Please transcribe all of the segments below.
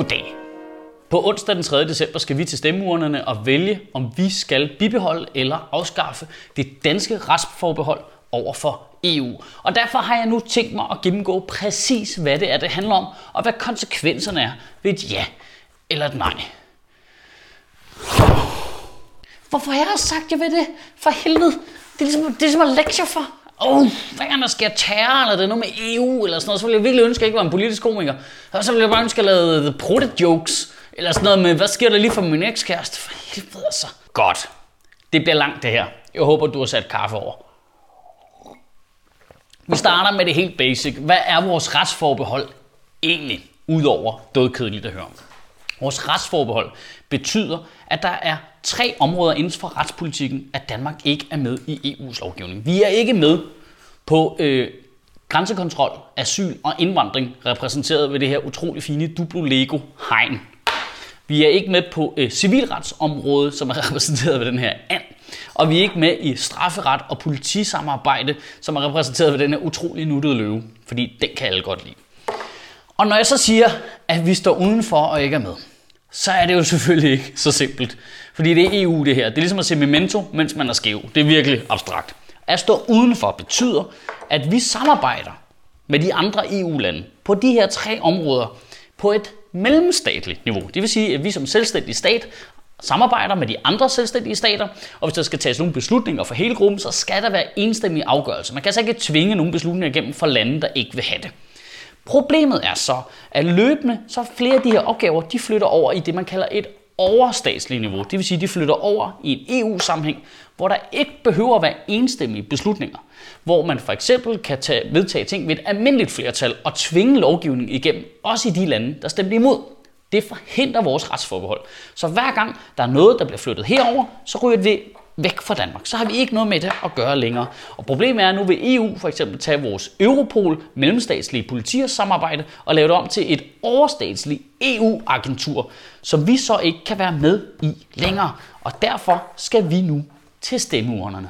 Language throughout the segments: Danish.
Goddag. På onsdag den 3. december skal vi til stemmeurnerne og vælge, om vi skal bibeholde eller afskaffe det danske retsforbehold over for EU. Og derfor har jeg nu tænkt mig at gennemgå præcis, hvad det er, det handler om, og hvad konsekvenserne er ved et ja eller et nej. Hvorfor har jeg sagt, jeg ved det? For helvede. Det er ligesom, det er ligesom at lektier for. Åh, oh, hver gang der sker terror, eller det er noget med EU, eller sådan noget, så ville jeg virkelig ønske, at jeg ikke var en politisk komiker. Og så ville jeg bare ønske, at jeg lavede the jokes, eller sådan noget med, hvad sker der lige for min ekskæreste? For helvede altså. Godt. Det bliver langt det her. Jeg håber, du har sat kaffe over. Vi starter med det helt basic. Hvad er vores retsforbehold egentlig, udover dødkedeligt at høre om? Vores retsforbehold betyder, at der er tre områder inden for retspolitikken, at Danmark ikke er med i EU's lovgivning. Vi er ikke med på øh, grænsekontrol, asyl og indvandring, repræsenteret ved det her utrolig fine Duplo Lego hegn. Vi er ikke med på øh, civilretsområdet, som er repræsenteret ved den her and. Og vi er ikke med i strafferet og politisamarbejde, som er repræsenteret ved den her utrolig nuttede løve. Fordi den kan alle godt lide. Og når jeg så siger, at vi står udenfor og ikke er med, så er det jo selvfølgelig ikke så simpelt. Fordi det er EU det her. Det er ligesom at se memento, mens man er skæv. Det er virkelig abstrakt. At stå udenfor betyder, at vi samarbejder med de andre EU-lande på de her tre områder på et mellemstatligt niveau. Det vil sige, at vi som selvstændig stat samarbejder med de andre selvstændige stater, og hvis der skal tages nogle beslutninger for hele gruppen, så skal der være enstemmig afgørelse. Man kan altså ikke tvinge nogle beslutninger igennem for lande, der ikke vil have det. Problemet er så, at løbende så flere af de her opgaver, de flytter over i det, man kalder et overstatsligt niveau. Det vil sige, at de flytter over i en EU-sammenhæng, hvor der ikke behøver at være enstemmige beslutninger. Hvor man for eksempel kan tage, vedtage ting ved et almindeligt flertal og tvinge lovgivning igennem, også i de lande, der stemte imod. Det forhindrer vores retsforbehold. Så hver gang der er noget, der bliver flyttet herover, så ryger det væk fra Danmark. Så har vi ikke noget med det at gøre længere. Og problemet er, at nu vil EU for eksempel tage vores Europol, mellemstatslige politisamarbejde, og lave det om til et overstatsligt EU-agentur, som vi så ikke kan være med i længere. Og derfor skal vi nu til stemmeurnerne.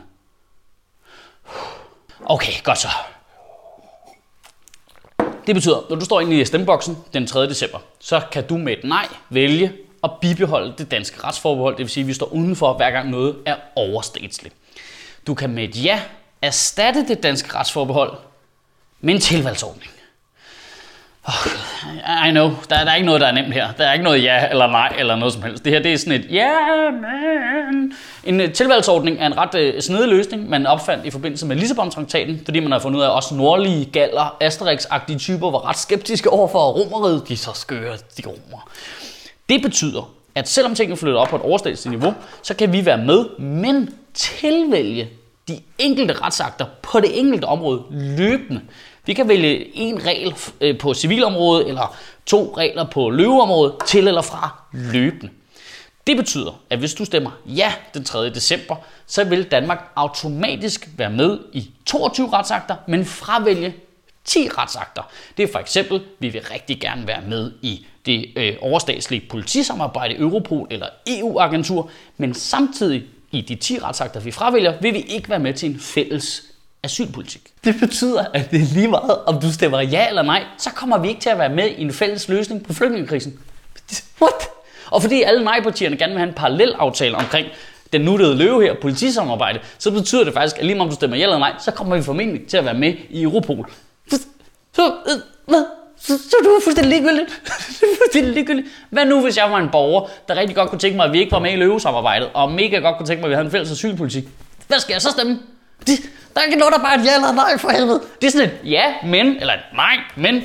Okay, godt så. Det betyder, når du står inde i stemmeboksen den 3. december, så kan du med et nej vælge at bibeholde det danske retsforbehold, det vil sige, at vi står udenfor, hver gang noget er overstatsligt. Du kan med et ja erstatte det danske retsforbehold med en tilvalgsordning. Oh, I know, der er, der er ikke noget, der er nemt her. Der er ikke noget ja eller nej eller noget som helst. Det her det er sådan et ja, yeah, men... En øh, tilvalgsordning er en ret øh, snedig løsning, man opfandt i forbindelse med Lissabon-traktaten, fordi man har fundet ud af, at også nordlige galler, Asterix-agtige typer var ret skeptiske over for romeriet. De er så skøre, de romer. Det betyder, at selvom tingene flytter op på et overstatsligt niveau, så kan vi være med, men tilvælge de enkelte retsakter på det enkelte område løbende. Vi kan vælge en regel øh, på civilområdet eller to regler på løveområdet til eller fra løbende. Det betyder, at hvis du stemmer ja den 3. december, så vil Danmark automatisk være med i 22 retsakter, men fravælge 10 retsakter. Det er for eksempel, vi vil rigtig gerne være med i det øh, overstatslige politisamarbejde, Europol eller EU-agentur, men samtidig i de 10 retsakter, vi fravælger, vil vi ikke være med til en fælles asylpolitik. Det betyder, at det er lige meget, om du stemmer ja eller nej, så kommer vi ikke til at være med i en fælles løsning på flygtningekrisen. What? Og fordi alle nej-partierne gerne vil have en parallel aftale omkring den nuttede løve her, politisamarbejde, så betyder det faktisk, at lige meget om du stemmer ja eller nej, så kommer vi formentlig til at være med i Europol. Så, hvad? Så, så er du fuldstændig ligegyldigt. fuldstændig ligegyldigt. Hvad nu, hvis jeg var en borger, der rigtig godt kunne tænke mig, at vi ikke var med i løvesamarbejdet, og mega godt kunne tænke mig, at vi havde en fælles asylpolitik? Hvad skal jeg så stemme? Det, der er ikke noget, der bare er et ja eller nej for helvede. Det er sådan et ja, men, eller et nej, men.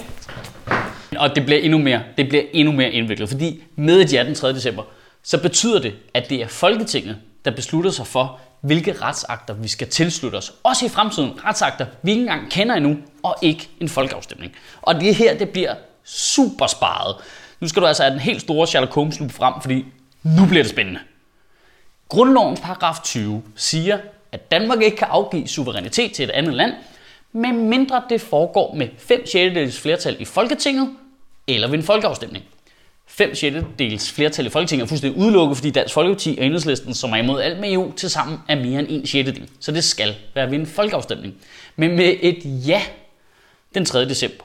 Og det bliver endnu mere, det bliver endnu mere indviklet, fordi med et ja den 3. december, så betyder det, at det er Folketinget, der beslutter sig for, hvilke retsakter vi skal tilslutte os. Også i fremtiden retsakter, vi ikke engang kender endnu, og ikke en folkeafstemning. Og det her, det bliver super sparet. Nu skal du altså have den helt store Sherlock Holmes frem, fordi nu bliver det spændende. Grundlovens paragraf 20 siger, at Danmark ikke kan afgive suverænitet til et andet land, medmindre det foregår med 5 6. flertal i Folketinget eller ved en folkeafstemning. 5 6. flertal i Folketinget er fuldstændig udelukket, fordi Dansk Folkeparti og Enhedslisten, som er imod alt med EU, til sammen er mere end 1 6. Så det skal være ved en folkeafstemning. Men med et ja den 3. december,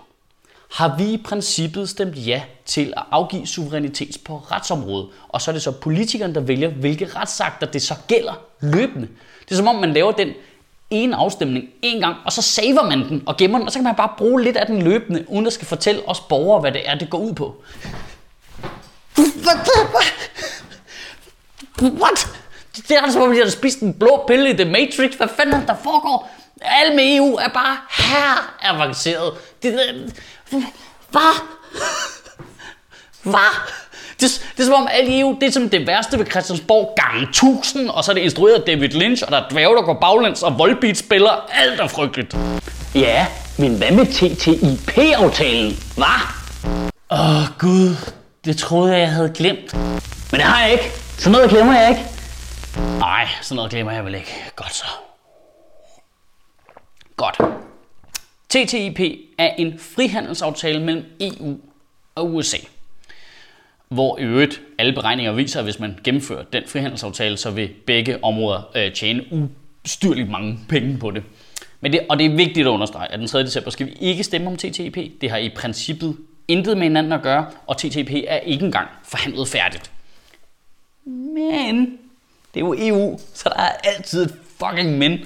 har vi i princippet stemt ja til at afgive suverænitet på retsområdet. Og så er det så politikerne, der vælger, hvilke retsakter det så gælder løbende. Det er som om, man laver den ene afstemning en gang, og så saver man den og gemmer den, og så kan man bare bruge lidt af den løbende, uden at skal fortælle os borgere, hvad det er, det går ud på. What? Det er som om, de har spist en blå pille i The Matrix. Hvad fanden er der foregår? Alle med EU er bare her avanceret. Det, det, hvad? Hvad? Det, det er som om alle EU, det er som det værste ved Christiansborg gange 1000, og så er det instrueret David Lynch, og der er dværge, der går baglæns, og Volbeat spiller. Alt er frygteligt. Ja, men hvad med TTIP-aftalen? hva'? Åh oh, gud, det troede jeg, jeg havde glemt. Men det har jeg ikke. Så noget glemmer jeg ikke. Nej, sådan noget glemmer jeg vel ikke. Godt så. Godt. TTIP er en frihandelsaftale mellem EU og USA. Hvor i øvrigt alle beregninger viser, at hvis man gennemfører den frihandelsaftale, så vil begge områder øh, tjene ustyrligt mange penge på det. Men det. Og det er vigtigt at understrege, at den 3. december skal vi ikke stemme om TTIP. Det har i princippet intet med hinanden at gøre, og TTP er ikke engang forhandlet færdigt. Men det er jo EU, så der er altid et fucking men.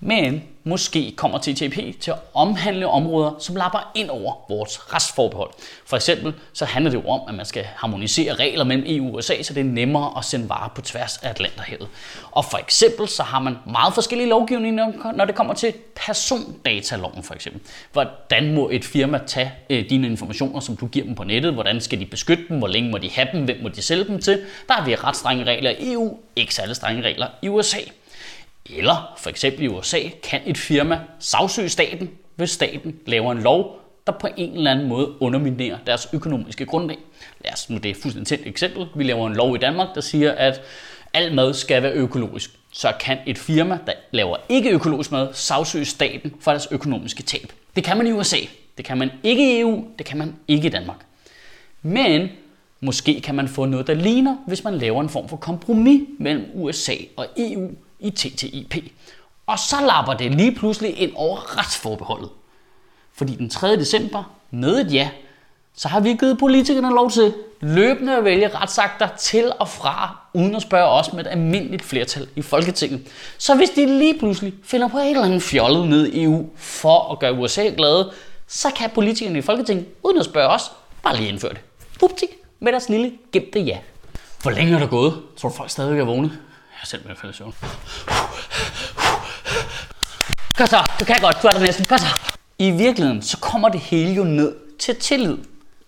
Men måske kommer TTIP til at omhandle områder, som lapper ind over vores retsforbehold. For eksempel så handler det jo om, at man skal harmonisere regler mellem EU og USA, så det er nemmere at sende varer på tværs af Atlanterhavet. Og for eksempel så har man meget forskellige lovgivninger, når det kommer til persondataloven for eksempel. Hvordan må et firma tage øh, dine informationer, som du giver dem på nettet? Hvordan skal de beskytte dem? Hvor længe må de have dem? Hvem må de sælge dem til? Der er vi ret strenge regler i EU, ikke særlig strenge regler i USA. Eller for eksempel i USA kan et firma sagsøge staten, hvis staten laver en lov, der på en eller anden måde underminerer deres økonomiske grundlag. Lad os nu det er fuldstændig tændt eksempel. Vi laver en lov i Danmark, der siger, at al mad skal være økologisk. Så kan et firma, der laver ikke økologisk mad, sagsøge staten for deres økonomiske tab. Det kan man i USA. Det kan man ikke i EU. Det kan man ikke i Danmark. Men måske kan man få noget, der ligner, hvis man laver en form for kompromis mellem USA og EU i TTIP. Og så lapper det lige pludselig ind over retsforbeholdet. Fordi den 3. december, med et ja, så har vi givet politikerne lov til løbende at vælge retsakter til og fra, uden at spørge os med et almindeligt flertal i Folketinget. Så hvis de lige pludselig finder på et eller andet fjollet ned i EU for at gøre USA glade, så kan politikerne i Folketinget, uden at spørge os, bare lige indføre det. Vupti, med deres lille gemte ja. Hvor længe er der gået? Tror du folk stadig er vågne? Jeg selv med at søvn. Kom så, du kan godt, du er der næsten. Kom så. I virkeligheden, så kommer det hele jo ned til tillid.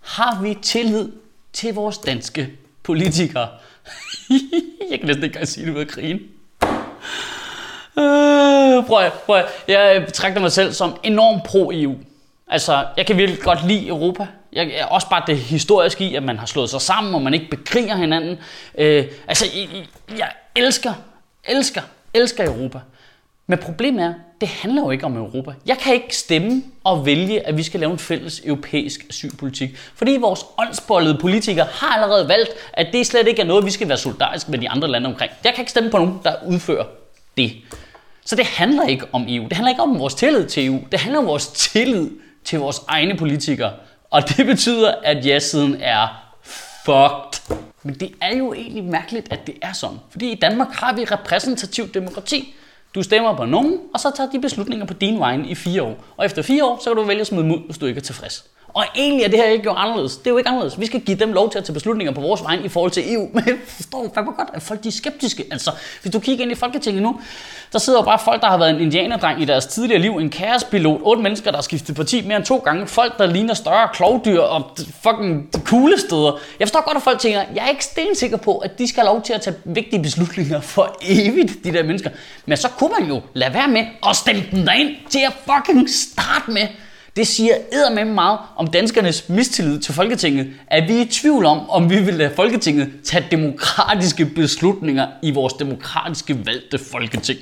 Har vi tillid til vores danske politikere? jeg kan næsten ikke engang sige det ud af krigen. Øh, prøv, prøv, jeg betragter mig selv som enormt pro-EU. Altså, jeg kan virkelig godt lide Europa. Jeg, er også bare det historiske i, at man har slået sig sammen, og man ikke bekriger hinanden. Øh, altså, jeg, jeg elsker, elsker, elsker Europa. Men problemet er, det handler jo ikke om Europa. Jeg kan ikke stemme og vælge, at vi skal lave en fælles europæisk asylpolitik. Fordi vores åndsbollede politikere har allerede valgt, at det slet ikke er noget, vi skal være solidariske med de andre lande omkring. Jeg kan ikke stemme på nogen, der udfører det. Så det handler ikke om EU. Det handler ikke om vores tillid til EU. Det handler om vores tillid til vores egne politikere. Og det betyder, at ja-siden er fucked. Men det er jo egentlig mærkeligt, at det er sådan. Fordi i Danmark har vi repræsentativt demokrati. Du stemmer på nogen, og så tager de beslutninger på din vegne i fire år. Og efter fire år, så kan du vælge at smide ud, hvis du ikke er tilfreds. Og egentlig er det her ikke jo anderledes. Det er jo ikke anderledes. Vi skal give dem lov til at tage beslutninger på vores vegne i forhold til EU. Men forstår du fandme godt, at folk de er skeptiske. Altså, hvis du kigger ind i Folketinget nu, der sidder jo bare folk, der har været en indianerdreng i deres tidligere liv, en kaospilot, otte mennesker, der har skiftet parti mere end to gange, folk, der ligner større klovdyr og fucking de. Jeg forstår godt, at folk tænker, jeg er ikke stensikker på, at de skal have lov til at tage vigtige beslutninger for evigt, de der mennesker. Men så kunne man jo lade være med at stemme dem derind til at fucking starte med. Det siger med meget om danskernes mistillid til Folketinget, at vi er i tvivl om, om vi vil lade Folketinget tage demokratiske beslutninger i vores demokratiske valgte Folketing.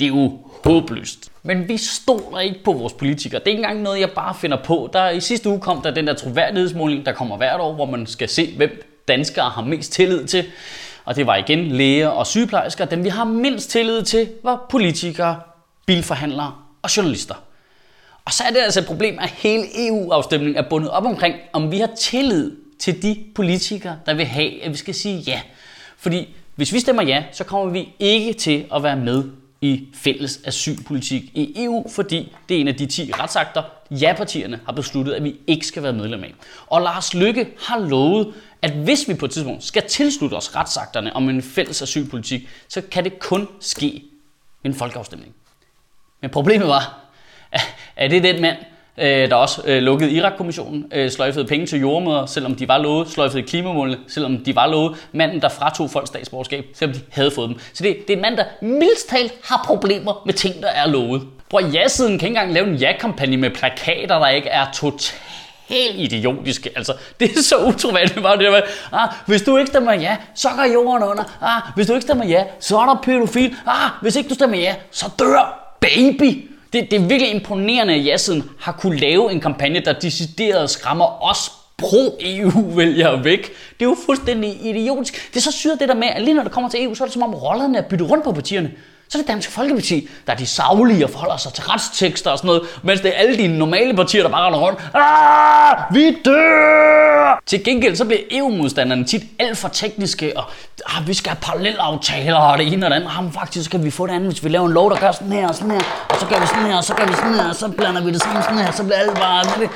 Det er jo håbløst. Men vi stoler ikke på vores politikere. Det er ikke engang noget, jeg bare finder på. Der I sidste uge kom der den der troværdighedsmåling, der kommer hvert år, hvor man skal se, hvem danskere har mest tillid til. Og det var igen læger og sygeplejersker. Dem vi har mindst tillid til var politikere, bilforhandlere og journalister. Og så er det altså et problem, at hele EU-afstemningen er bundet op omkring, om vi har tillid til de politikere, der vil have, at vi skal sige ja. Fordi hvis vi stemmer ja, så kommer vi ikke til at være med i fælles asylpolitik i EU, fordi det er en af de 10 retsakter, ja-partierne har besluttet, at vi ikke skal være medlem af. Og Lars Lykke har lovet, at hvis vi på et tidspunkt skal tilslutte os retsakterne om en fælles asylpolitik, så kan det kun ske ved en folkeafstemning. Men problemet var, er det den mand, øh, der også øh, lukkede Irak-kommissionen, øh, sløjfede penge til jordmøder, selvom de var lovet, sløjfede klimamålene, selvom de var lovet, manden, der fratog folk statsborgerskab, selvom de havde fået dem. Så det, det er en mand, der mildst talt har problemer med ting, der er lovet. Bror, ja-siden kan ikke engang lave en ja-kampagne med plakater, der ikke er totalt helt idiotiske. Altså, det er så utroværdigt bare det der med, ah, hvis du ikke stemmer ja, så går jorden under. Ah, hvis du ikke stemmer ja, så er der pædofil. Ah, hvis ikke du stemmer ja, så dør baby. Det, det er virkelig imponerende, at jasiden har kunne lave en kampagne, der decideret skræmmer os pro-EU-vælgere væk. Det er jo fuldstændig idiotisk. Det er så syret det der med, at lige når det kommer til EU, så er det som om rollerne er byttet rundt på partierne. Så er det Dansk Folkeparti, der er de savlige og forholder sig til retstekster og sådan noget, mens det er alle de normale partier, der bare render rundt. Ah, vi dør! Til gengæld så bliver EU-modstanderne tit alt for tekniske, og ah, vi skal have parallelaftaler og det ene og det andet. Ah, faktisk så kan vi få det andet, hvis vi laver en lov, der gør sådan her og sådan her, og så gør vi sådan her, og så gør vi sådan her, og så blander vi det sammen sådan her, så bliver alt bare... Hvad?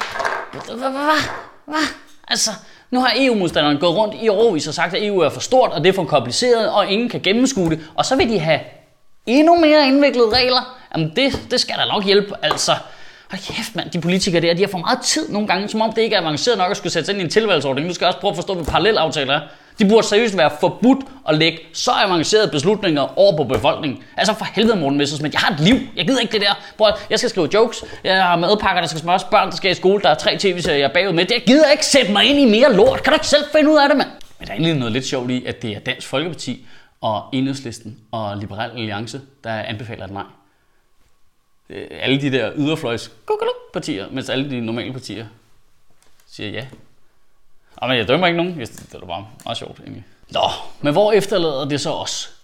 Hvad? Altså, nu har EU-modstanderne gået rundt i årvis og sagt, at EU er for stort, og det er for kompliceret, og ingen kan gennemskue det. Og så vil de have endnu mere indviklede regler, jamen det, det skal da nok hjælpe. Altså, hold kæft mand, de politikere der, de har for meget tid nogle gange, som om det ikke er avanceret nok at skulle sætte sig ind i en tilvalgsordning. Nu skal jeg også prøve at forstå, hvad parallelaftaler er. De burde seriøst være forbudt at lægge så avancerede beslutninger over på befolkningen. Altså for helvede, Morten Messersmith. Jeg har et liv. Jeg gider ikke det der. Bror, jeg skal skrive jokes. Jeg har madpakker, der skal smøres. Børn, der skal i skole. Der er tre tv-serier, jeg er bagud med. Jeg gider ikke sætte mig ind i mere lort. Kan du ikke selv finde ud af det, mand? Men der er egentlig noget lidt sjovt i, at det er Dansk Folkeparti, og Enhedslisten og Liberal Alliance, der anbefaler et nej. Øh, alle de der yderfløjs partier, mens alle de normale partier siger ja. Og men jeg dømmer ikke nogen. Det er bare meget sjovt egentlig. Nå, men hvor efterlader det så os?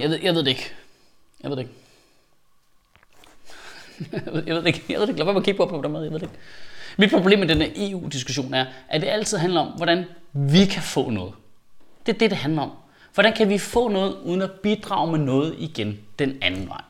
Jeg ved, jeg ved det ikke. Jeg ved det ikke. jeg ved, jeg ved det ikke. Jeg ved det ikke. Lad være med at kigge på på den. Jeg ved det ikke. Mit problem med den her EU-diskussion er, at det altid handler om, hvordan vi kan få noget. Det er det, det handler om. Hvordan kan vi få noget, uden at bidrage med noget igen den anden vej?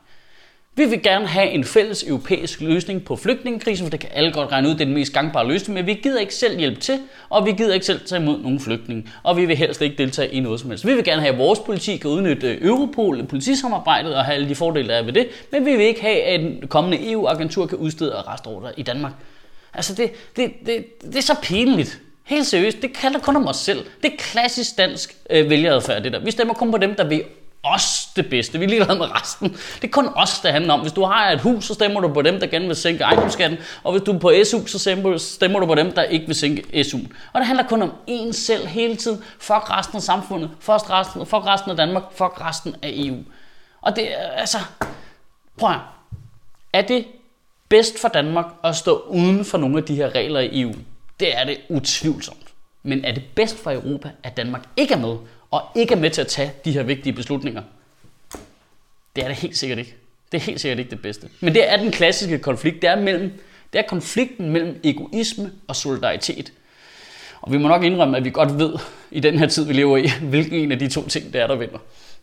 Vi vil gerne have en fælles europæisk løsning på flygtningekrisen, for det kan alle godt regne ud, det er den mest gangbare løsning, men vi gider ikke selv hjælpe til, og vi gider ikke selv tage imod nogle flygtninge, og vi vil helst ikke deltage i noget som helst. Vi vil gerne have vores politik kan udnytte Europol, politisamarbejdet og have alle de fordele, der er ved det, men vi vil ikke have, at en kommende EU-agentur kan udstede arrestordre i Danmark. Altså det, det, det, det er så pinligt. Helt seriøst, det kalder kun om os selv. Det er klassisk dansk øh, vælgeradfærd, det der. Vi stemmer kun på dem, der vil os det bedste. Vi er ligeglade med resten. Det er kun os, der handler om. Hvis du har et hus, så stemmer du på dem, der gerne vil sænke ejendomsskatten. Og hvis du er på SU, så stemmer du på dem, der ikke vil sænke SU. Og det handler kun om én selv hele tiden. Fuck resten af samfundet. Fuck resten, fuck resten af Danmark. Fuck resten af EU. Og det er altså... Prøv at Er det bedst for Danmark at stå uden for nogle af de her regler i EU? Det er det utvivlsomt. Men er det bedst for Europa, at Danmark ikke er med, og ikke er med til at tage de her vigtige beslutninger? Det er det helt sikkert ikke. Det er helt sikkert ikke det bedste. Men det er den klassiske konflikt. Det er, mellem, det er konflikten mellem egoisme og solidaritet. Og vi må nok indrømme, at vi godt ved i den her tid, vi lever i, hvilken en af de to ting, det er, der vinder.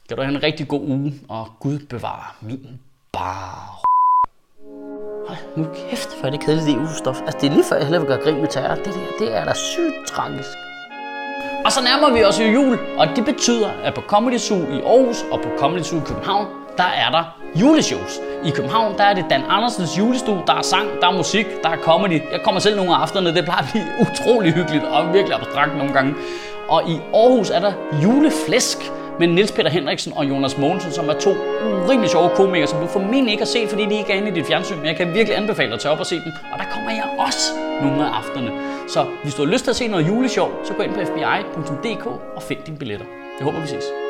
Kan du have en rigtig god uge, og Gud bevare min bar. Hold nu kæft, for det kedeligt EU-stof. Altså, det er lige før, jeg hellere vil gøre grin med terror. Det der, det er da sygt tragisk. Og så nærmer vi os jo jul, og det betyder, at på Comedy Zoo i Aarhus og på Comedy Zoo i København, der er der juleshows. I København, der er det Dan Andersens julestue, der er sang, der er musik, der er comedy. Jeg kommer selv nogle af aftenerne, det plejer at blive utrolig hyggeligt og virkelig abstrakt nogle gange. Og i Aarhus er der juleflæsk, med Niels Peter Henriksen og Jonas Mogensen, som er to urimelig sjove komikere, som du formentlig ikke har set, fordi de ikke er inde i dit fjernsyn, men jeg kan virkelig anbefale dig at tage op og se dem. Og der kommer jeg også nogle af aftenerne. Så hvis du har lyst til at se noget juleshow, så gå ind på fbi.dk og find dine billetter. Jeg håber, vi ses.